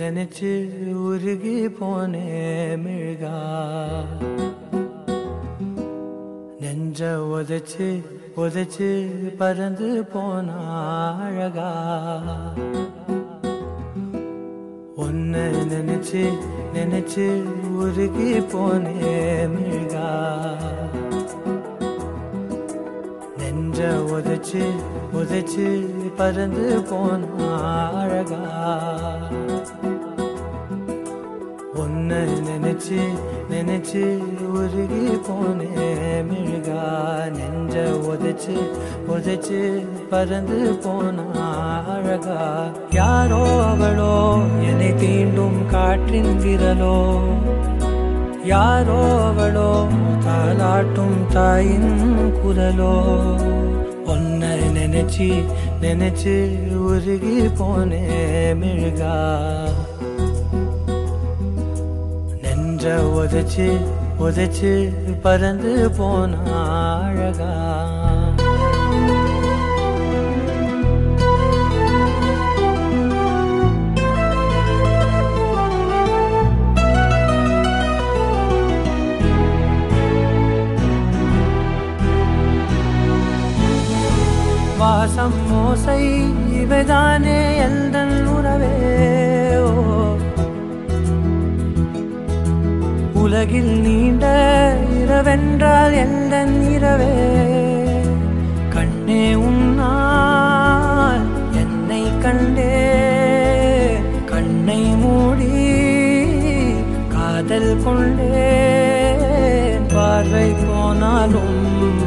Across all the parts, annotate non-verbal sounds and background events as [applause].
நினைச்சு உருகி போனே மிழ்கா நெஞ்ச உதச்சு உதச்சு பறந்து போன அழகா. உன்னை நினைச்சு நினைச்சு உருகி போனே மிழ்கா நெஞ்ச உதச்சு உதச்சு பறந்து போன அழகா. உன்னை நினைச்சு நினைச்சு உருகி போனே மிழ்கா நெஞ்ச உதைச்சு உதைச்சு பறந்து போனா அழகா. யாரோ அவளோ என்னை தீண்டும் காற்றின் விரலோ. யாரோ அவளோ தாலாட்டும் தாயின் குரலோ. உன்னை நினைச்சு நினைச்சு உருகி போனே மிழ்கா நெஞ்ச உதச்சு உதச்சு பறந்து போன அழகா. வாசம் மோசை இவைதானே எந்த உலகில் நீண்ட இரவென்றால் எந்த இரவே? கண்ணே உன்னால் என்னை கண்டே. கண்ணை மூடி காதல் கொண்டே. பார்வை போனாலும்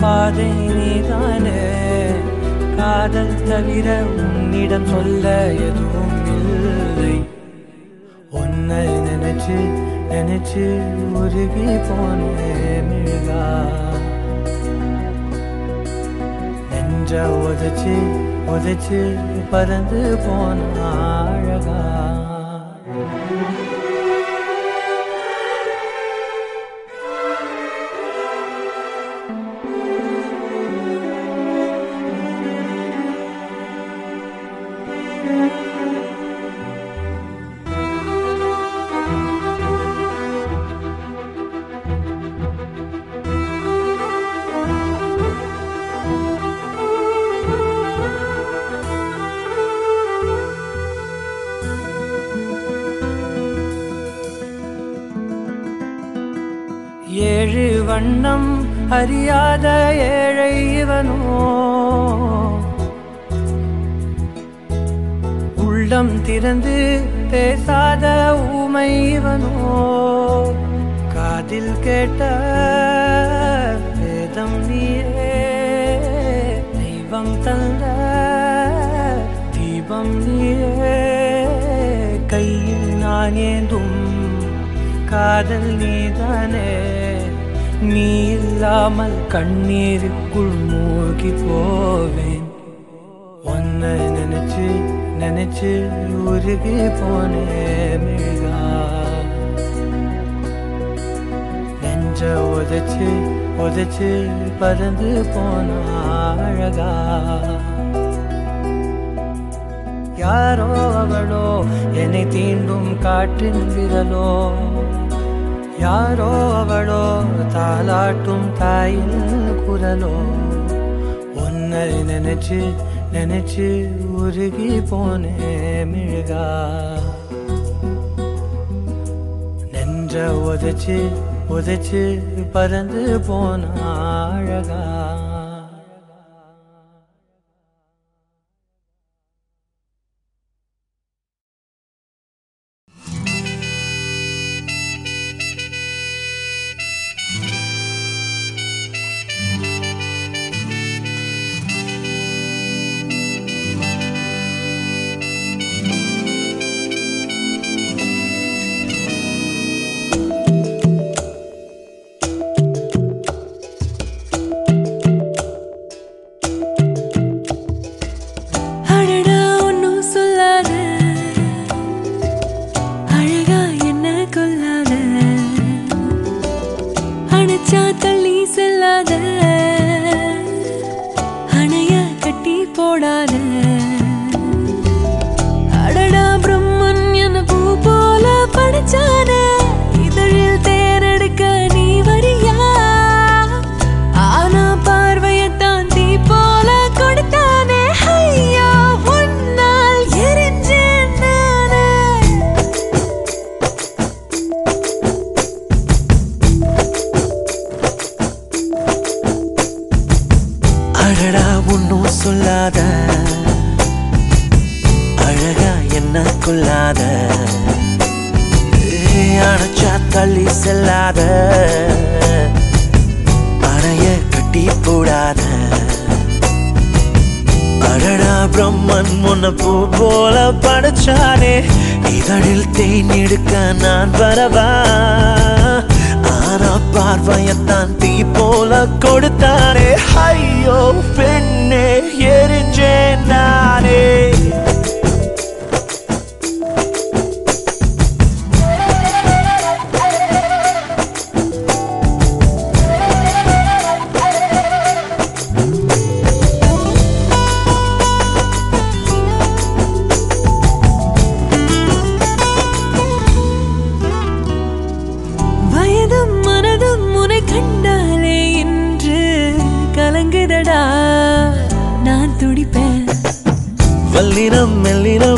பாதை நீதானே. காதல் தவிர உன்னிடம் சொல்ல எதுவும் இல்லை. உன்னை நினைச்சு நினைச்சு உருகி போனே மிழ்கா நெஞ்ச உதச்சு உதச்சு பறந்து போன அழகா அறியாத ஏழை இவனோ? உள்ளம் திறந்து பேசாத ஊமை இவனோ? காதில் கேட்ட வேதம் நீயே தெய்வம் தந்த தீபம் நீயே. கையில் நான் ஏந்தும் காதல் நீதானே நீர் இல்லாமல் கண்ணீருக்குள் மூழ்கி போவேன். ஒன்ன நினைச்சு நினைச்சு உருகி போனே மிழ்கா நெஞ்ச உதச்சு உதச்சு பறந்து போன அழகா. யாரோ அவளோ என்னை தீண்டும் காற்றின் விரலோ. யாரோ அவளோ தாளாட்டும் தாயின் குரலோ உன்னை நினைச்சு நினைச்சு உருகி போனே மிழுகா நின்ற உதச்சு உதச்சு பறந்து போன அழகா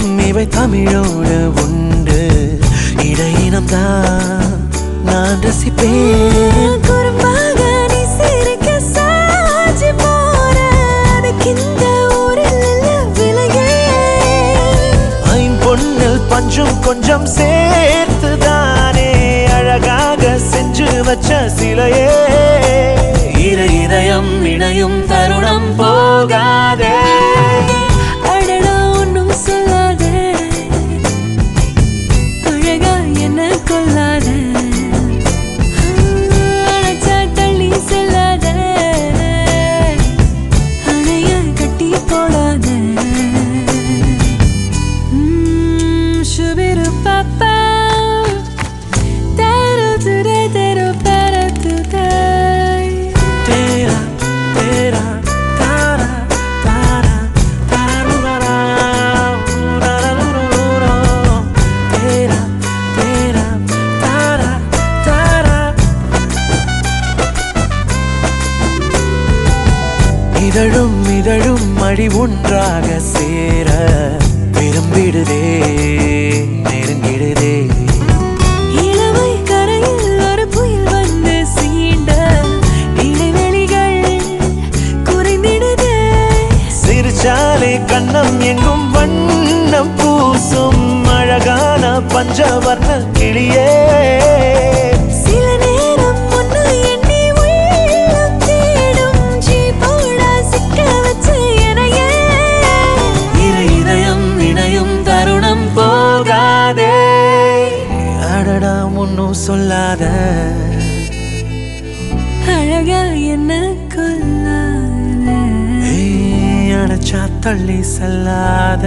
இன்பம் இவை தமிழோடு உண்டு. இடையினம் தான் நான் ரசிப்பேன். பஞ்சும் கொஞ்சம் சேர்த்துதானே. அழகாக செஞ்சு வச்ச சிலையே. இரு இதயம் இணையும் தருணம் போகாதே. வழி ஒன்றாக சேர விரும்பிடுதே நெருங்கிடுதே. இளவை கரையில் ஒரு புயல் வந்து சீண்ட இடைவெளிகள் குறைந்திடுதே. சிரிச்சாலே கண்ணம் எங்கும் வண்ணம் பூசும் அழகான பஞ்சவர்ண கிளியே. தள்ளி செல்லாத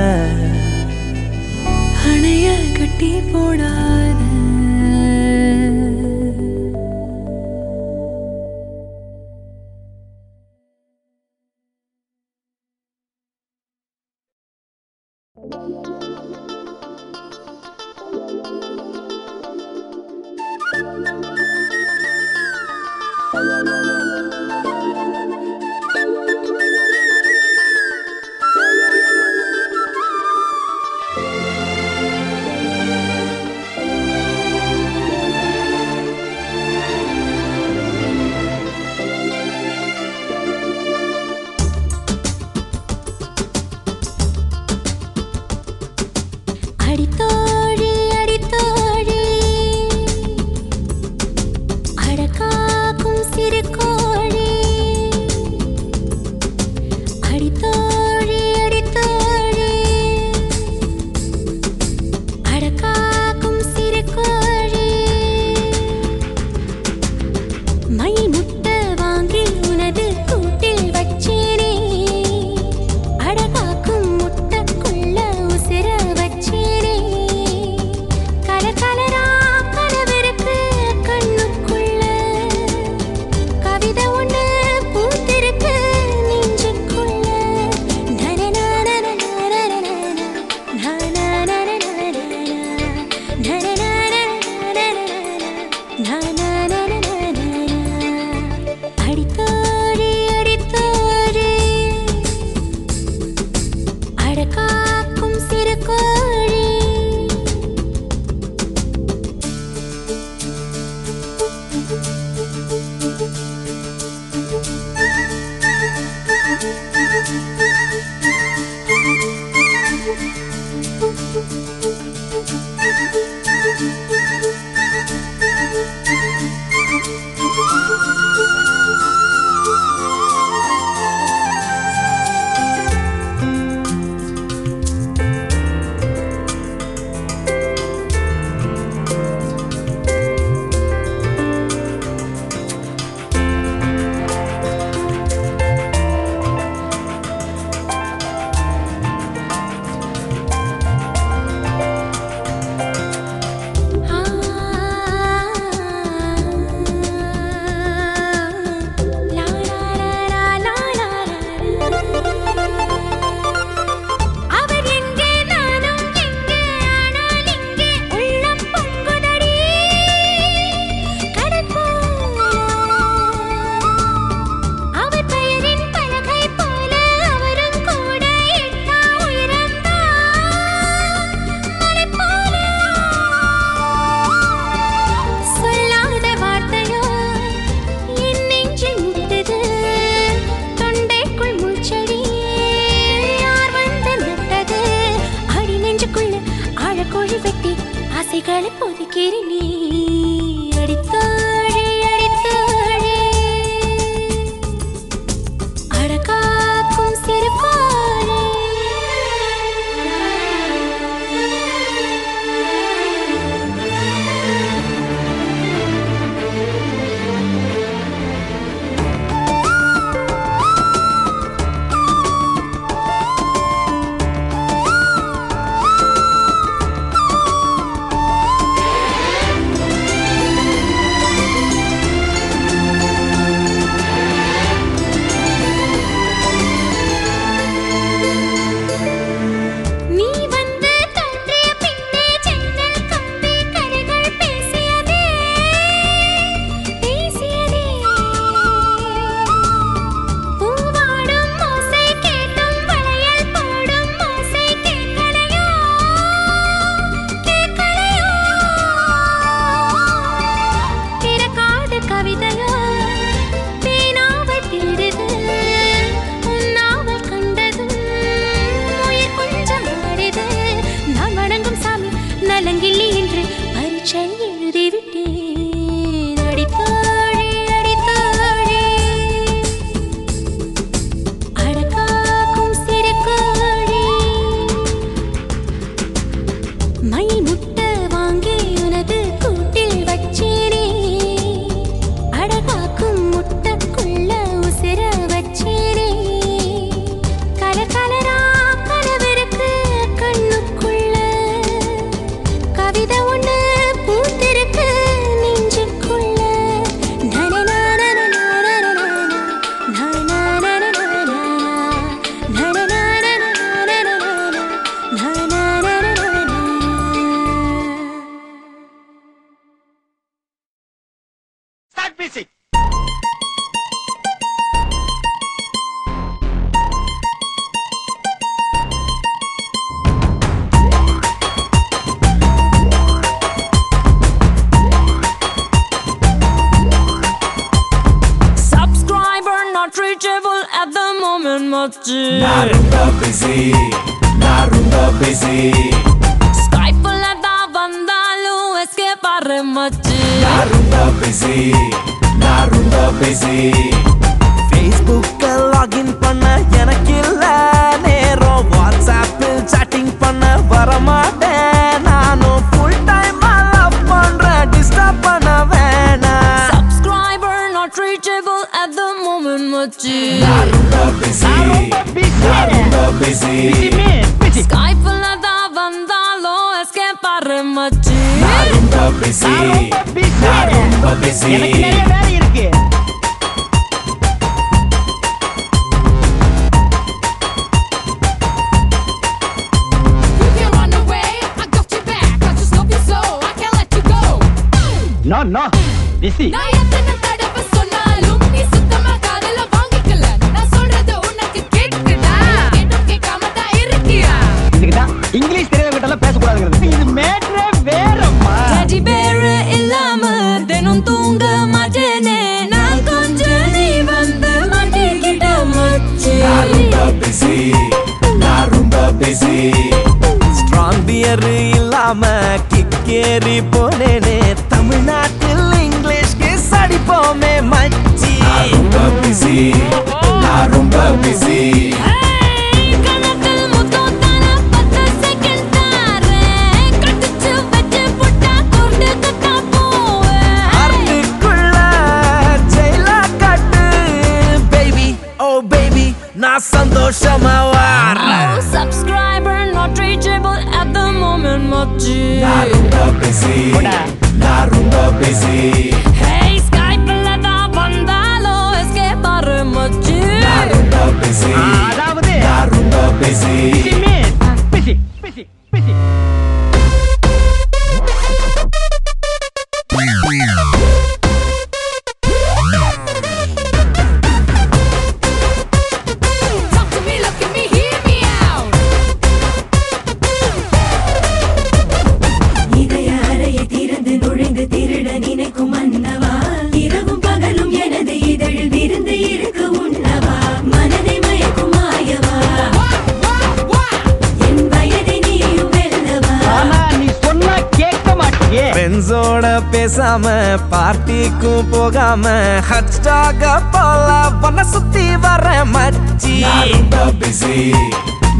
பேசாம பார்ட்டிக்கும் போகாம ஹட்டாக போல பண்ண சுத்தி வர மச்சி. ரொம்ப பிஸி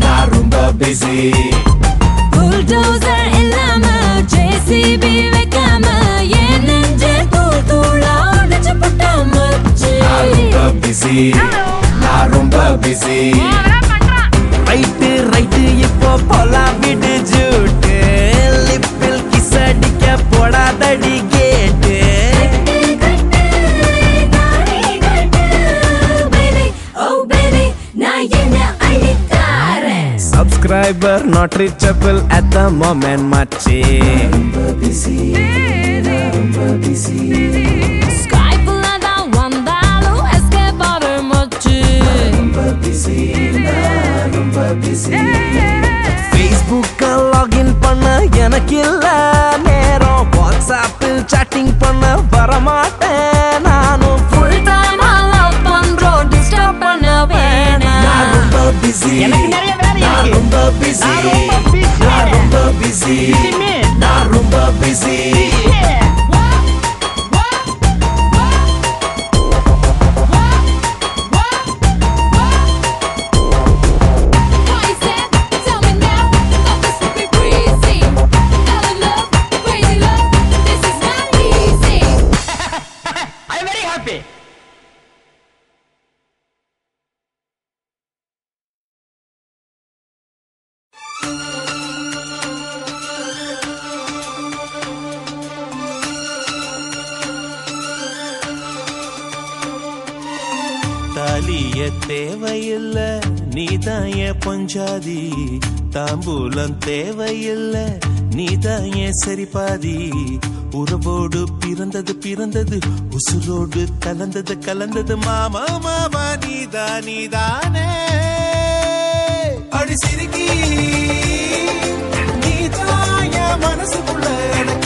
நான் ரொம்ப பிஸி புல்டோசர் இல்லாம ஜேசிபி வைக்காம என் நெஞ்ச தூள் தூளா உடைச்சு போட்டா மச்சி. ரொம்ப பிஸி நான் ரொம்ப பிஸி ரைட்டு ரைட்டு இப்போ போலாம் விடு ஜூட்டு. போடாத subscriber not reachable at the moment machi. ரொம்ப பிஸி ரொம்ப பிஸி ஸ்கைப்ல தான் வந்தாலும் எஸ்கேப் ஆக மாச்சு ரொம்ப பிஸி ரொம்ப பிஸி ஃபேஸ்புக்க லாகின் பண்ண எனக்கு இல்ல நேரம் வாட்ஸ்அப்பில் சாட்டிங் பண்ண வர மாட்டேன் நானும் ஃபுல் டைம் லவ் பண்றோம் டிஸ்டர்ப் பண்ண வேணாம். ரொம்ப பிஸி எனக்கு நிறைய I'm busy. பொஞ்சாதி. தாம்பூலம் தேவையில்லை நீ தான் ஏன் சரிபாதி. உறவோடு பிறந்தது பிறந்தது உசுரோடு கலந்தது கலந்தது. மாமா மாமா நீதா நீதானே. அடி சிரிக்கி. நீதான் என் மனசுக்குள்ள எனக்கு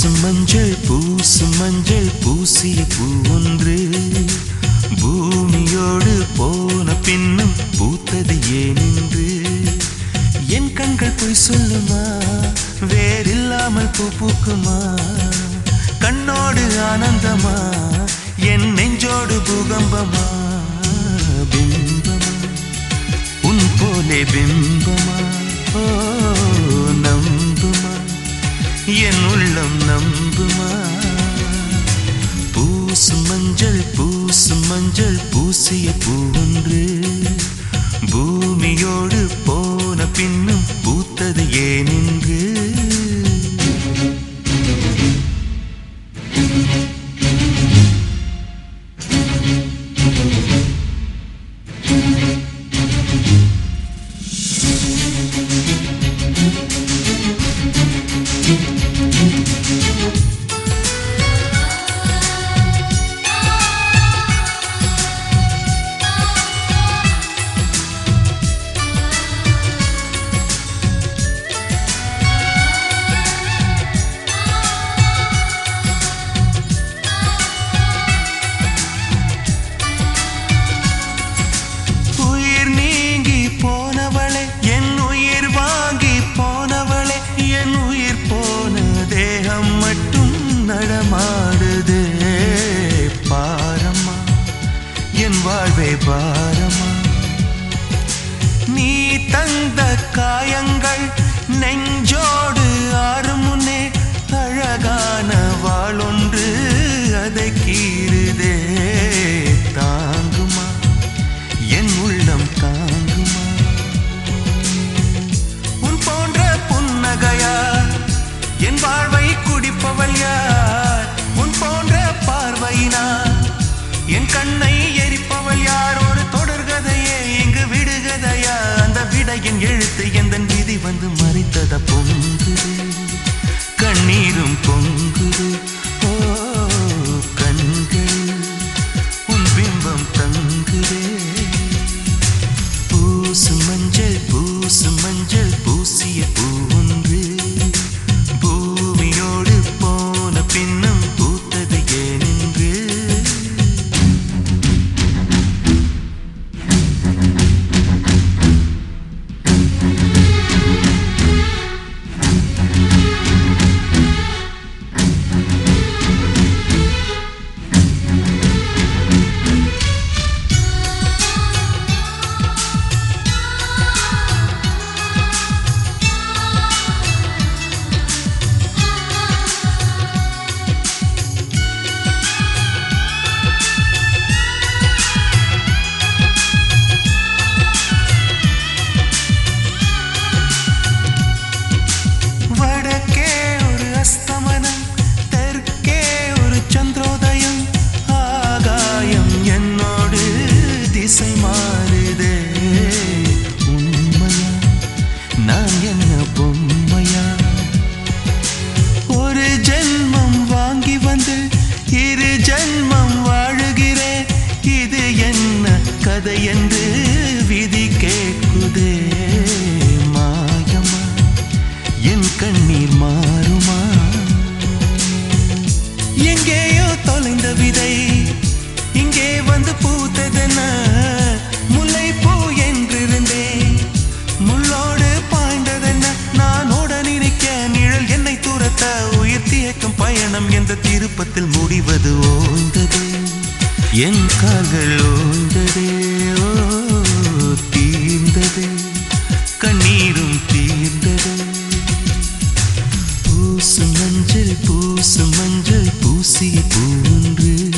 பூசும் மஞ்சள் பூசும் மஞ்சள் பூசிய பூ ஒன்று. பூமியோடு போன பின்னும் பூத்தது ஏனென்று என் கண்கள் பொய் சொல்லுமா? வேறில்லாமல் பூ பூக்குமா? கண்ணோடு ஆனந்தமா? என் நெஞ்சோடு பூகம்பமா? பிம்பமா? உன் போலே பிம்பமா? ஓ என் உள்ளம் நம்புமா? பூசு மஞ்சள் பூசு மஞ்சள் பூசிய பூ பூமியோடு போன பின்னும் பூத்தது ஏன் பாரமா? நீ தந்த காயங்கள் நெஞ்சோடு ஆறும் முன்னே அழகான வாளொன்று அதை கீறுதே. தாங்குமா? என் உள்ளம் தாங்குமா? உன் போன்ற புன்னகையா? என் வாழ்வை குடிப்பவள் யார்? என் எழுத்து எந்த விதி வந்து மறைத்தத பொங்குது. கண்ணீரும் பொங்கு கண்ணீரும் தீர்ந்தது. பூசு மஞ்சள் பூசு மஞ்சள் பூசிய பூ ஒன்று.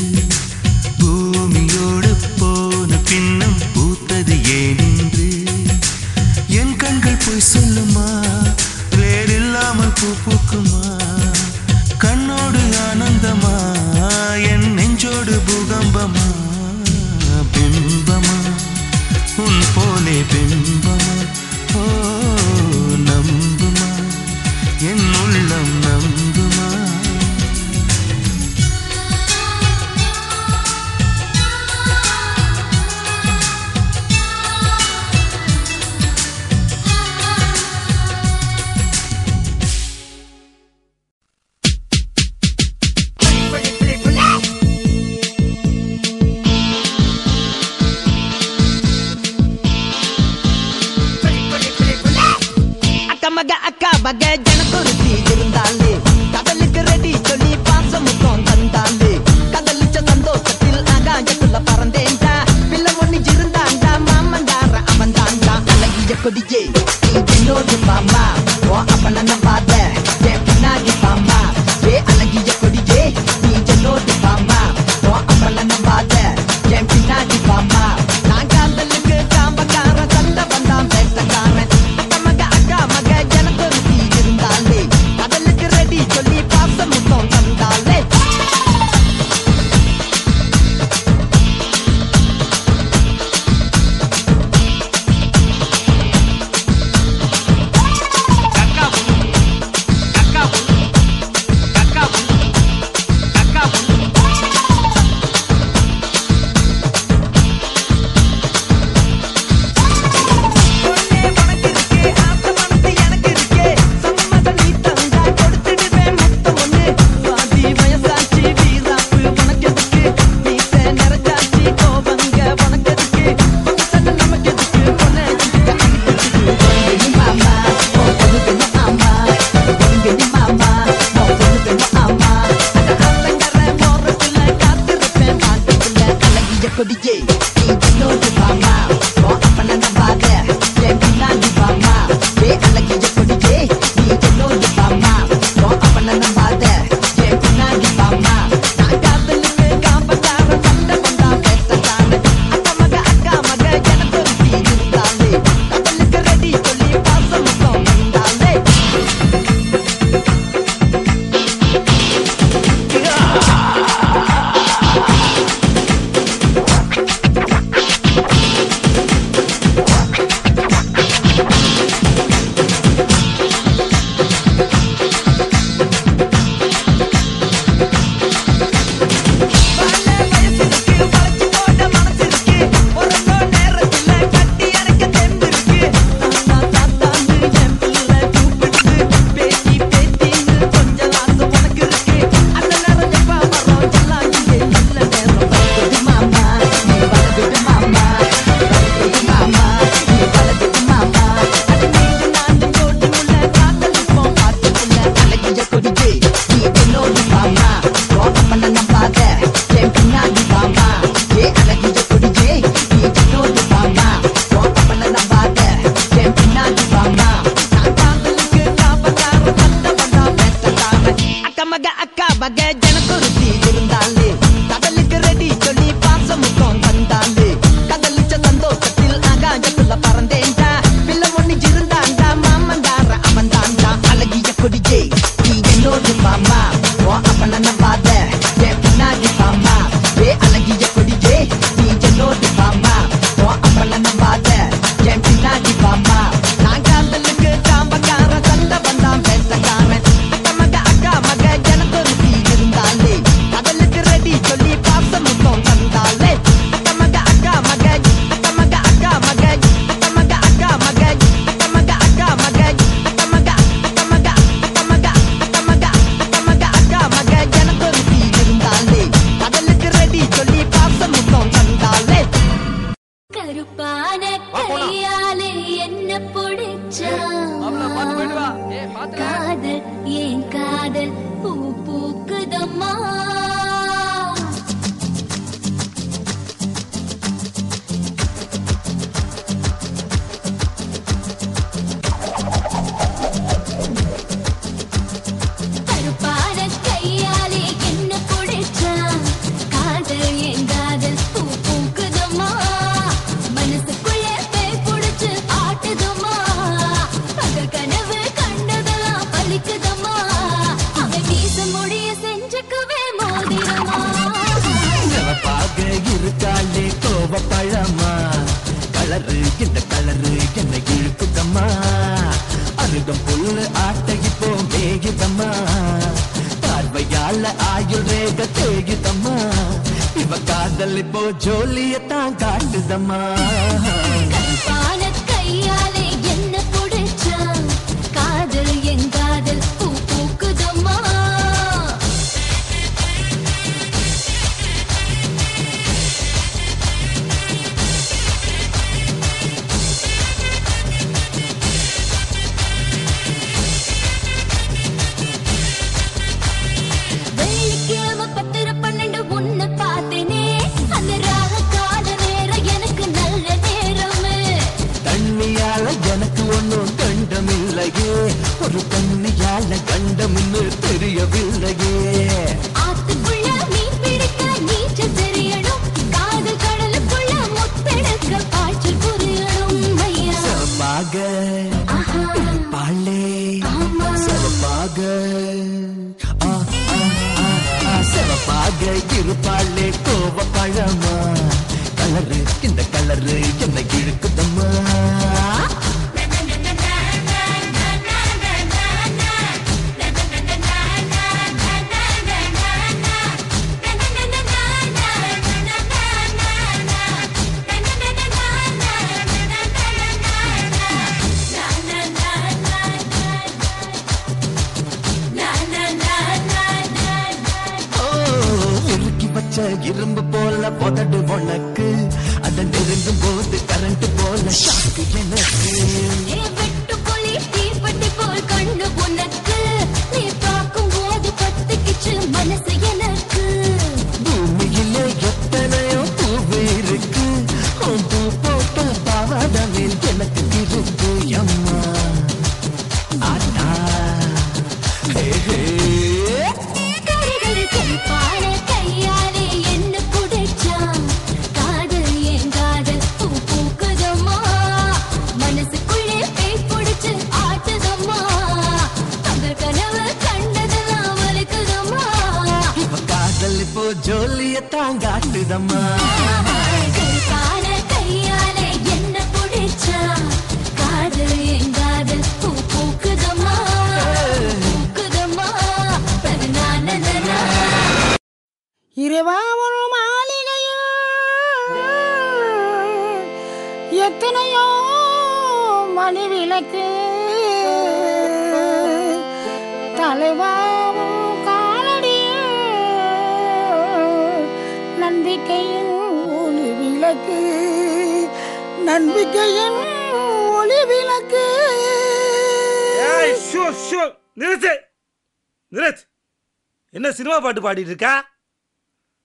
பாட்டு பாடிட்டு இருக்கா?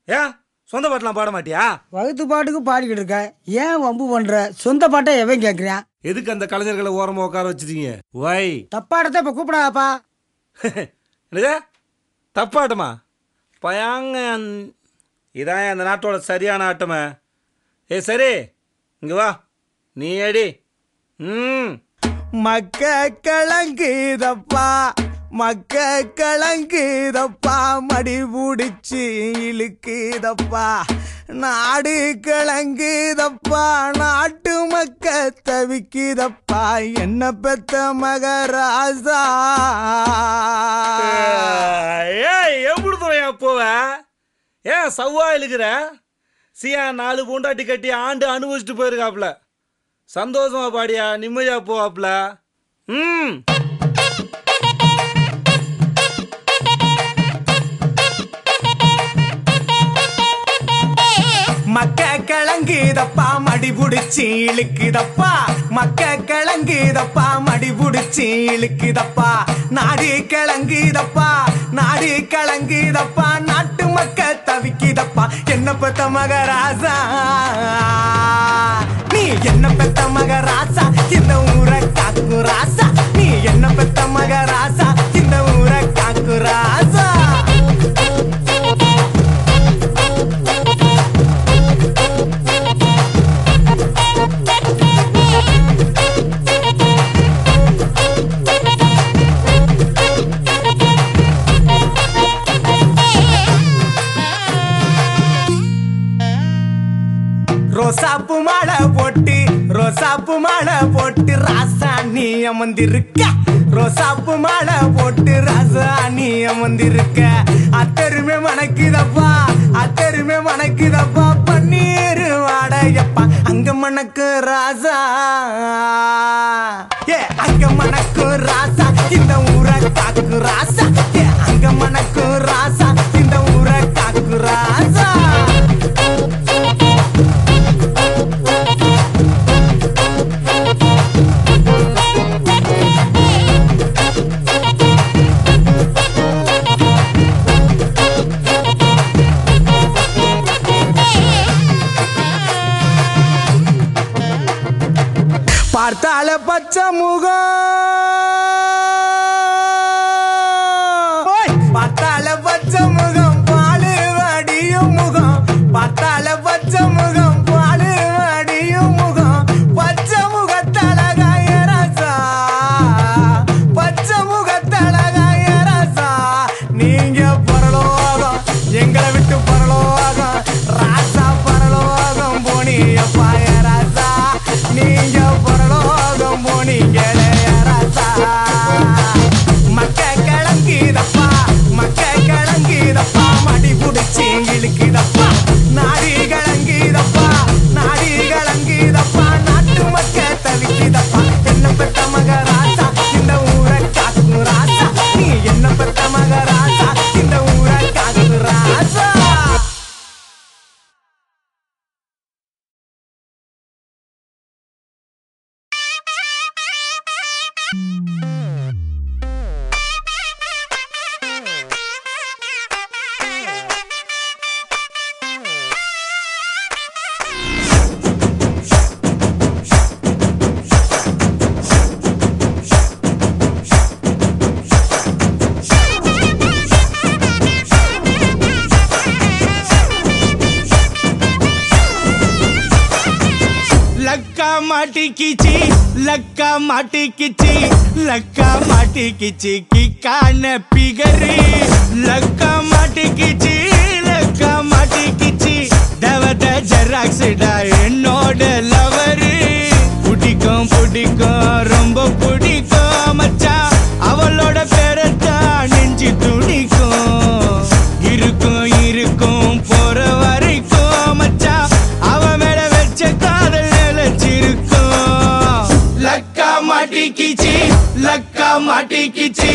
ஏன்? சொந்த பாட்டுலாம் பாட மாட்டியா? வகுத்து பாட்டுக்கு பாடிக்கிட்டு இருக்க. ஏன் வம்பு பண்ற? சொந்த பாட்டை எவன் கேட்குறான் எதுக்கு அந்த கலைஞர்களை ஓரமா உட்கார வச்சிருக்கீங்க வை. தப்பாடத்தை இப்ப கூப்பிடாதப்பா. [laughs] என்னது? தப்பாட்டமா? பயாங்க இதான் அந்த நாட்டோட சரியான ஆட்டமே. ஏ சரி இங்க வா. நீ அடி ம். மக்க கலங்குதப்பா. மக்க கலங்குதப்பா மடி பிடிச்சி இழுக்குதப்பா. நாடு கலங்குதப்பா நாட்டு மக்க தவிக்குதப்பா. என்ன பெத்த மகராசா? ஏய் எப்படி துறையா போவ? ஏன் சவ்வா இழுக்கிற? சியா நாலு பூண்டாட்டி கட்டி ஆண்டு அனுபவிச்சுட்டு போயிருக்காப்ல. சந்தோஷமா பாடியா நிம்மதியா போவாப்ல. ம். கலங்குதப்பா மடி புடிச்சு இழுக்குதப்பா. மக்க கலங்குதப்பா மடி புடிச்சு இழுக்குதப்பா. நாடு கலங்குதப்பா நாடு கலங்குதப்பா நாட்டு மக்க தவிக்குதப்பா. என்ன பெத்த மகராசா? நீ என்ன பெத்த மகராசா? இந்த ஊரை காக்கும் ராசா? நீ என்ன பெத்த மகராசா? dirk மாட்டிக்கிச்சி கிக்கான பிகரு. லக்கா மாட்டிக்கிச்சி லக்கா மாட்டிக்கிச்சி தவத ஜெராக்ஸ்டா என்னோட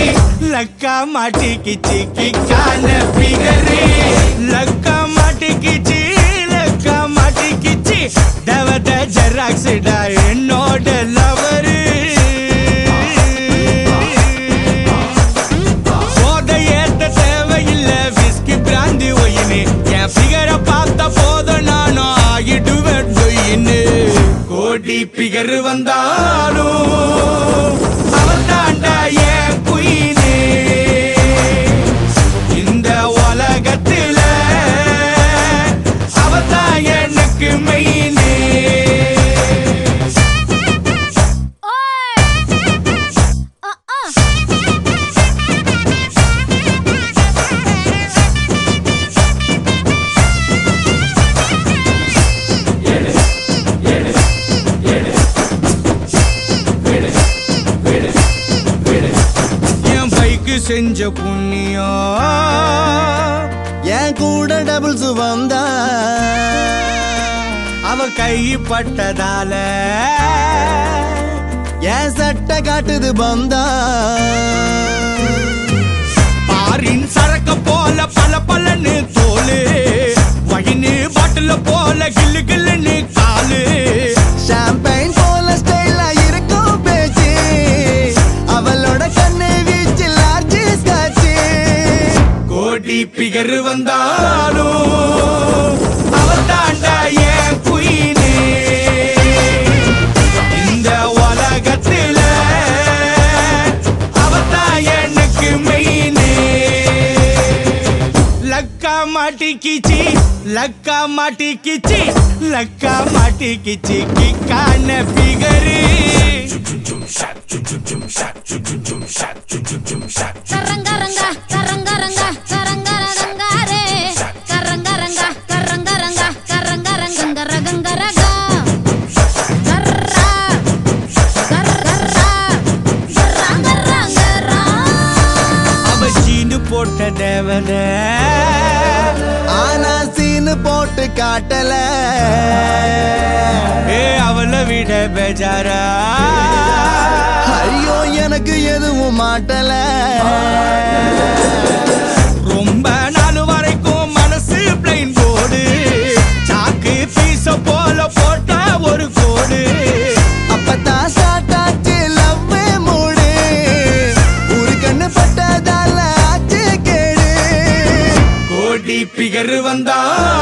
மாட்டிக்கிச்சி லக்கா மாட்டிக்கிச்சி கிக்கான பிகரு லக்கா மாட்டிக்கிச்சி லக்கா மாட்டிக்கிச்சி தவத ஜெராக்ஸ்டா என்னோட லவரு. போதை ஏத்த தேவையில்ல விஸ்கி பிராந்தி ஒயினு. என் பிகரை பார்த்த போதும் நானும் ஆகிடுவேன் டொயின்னு கோடி பிகர் வந்தாலும் என் கூட டபுள்ஸ் வந்தா அவ கை பட்டதால என் சட்டை காட்டுது பந்தா. பாரின் சரக்க போல பல பலன்னு தோலு வயின்னு பாட்டில போல கில்லு கில்லுன்னு காலு. ஷாம்பைன் நடிகர் வந்தாலும் அவ தாண்டா என் குயினே இந்த உலகத்துல அவதான் எனக்கு மெயினே. லக்கா மாட்டிக்கிச்சி லக்கா மாட்டிக்கிச்சி லக்கா மாட்டிக்கிச்சி கிக்கான பிகரு. கரங்கரங்க கரங்கரங்க போட்ட ஆனா சீனு போட்டு காட்டல. ஏ அவளை விட பெஜாரா? ஐயோ எனக்கு எதுவும் மாட்டல. பிகர்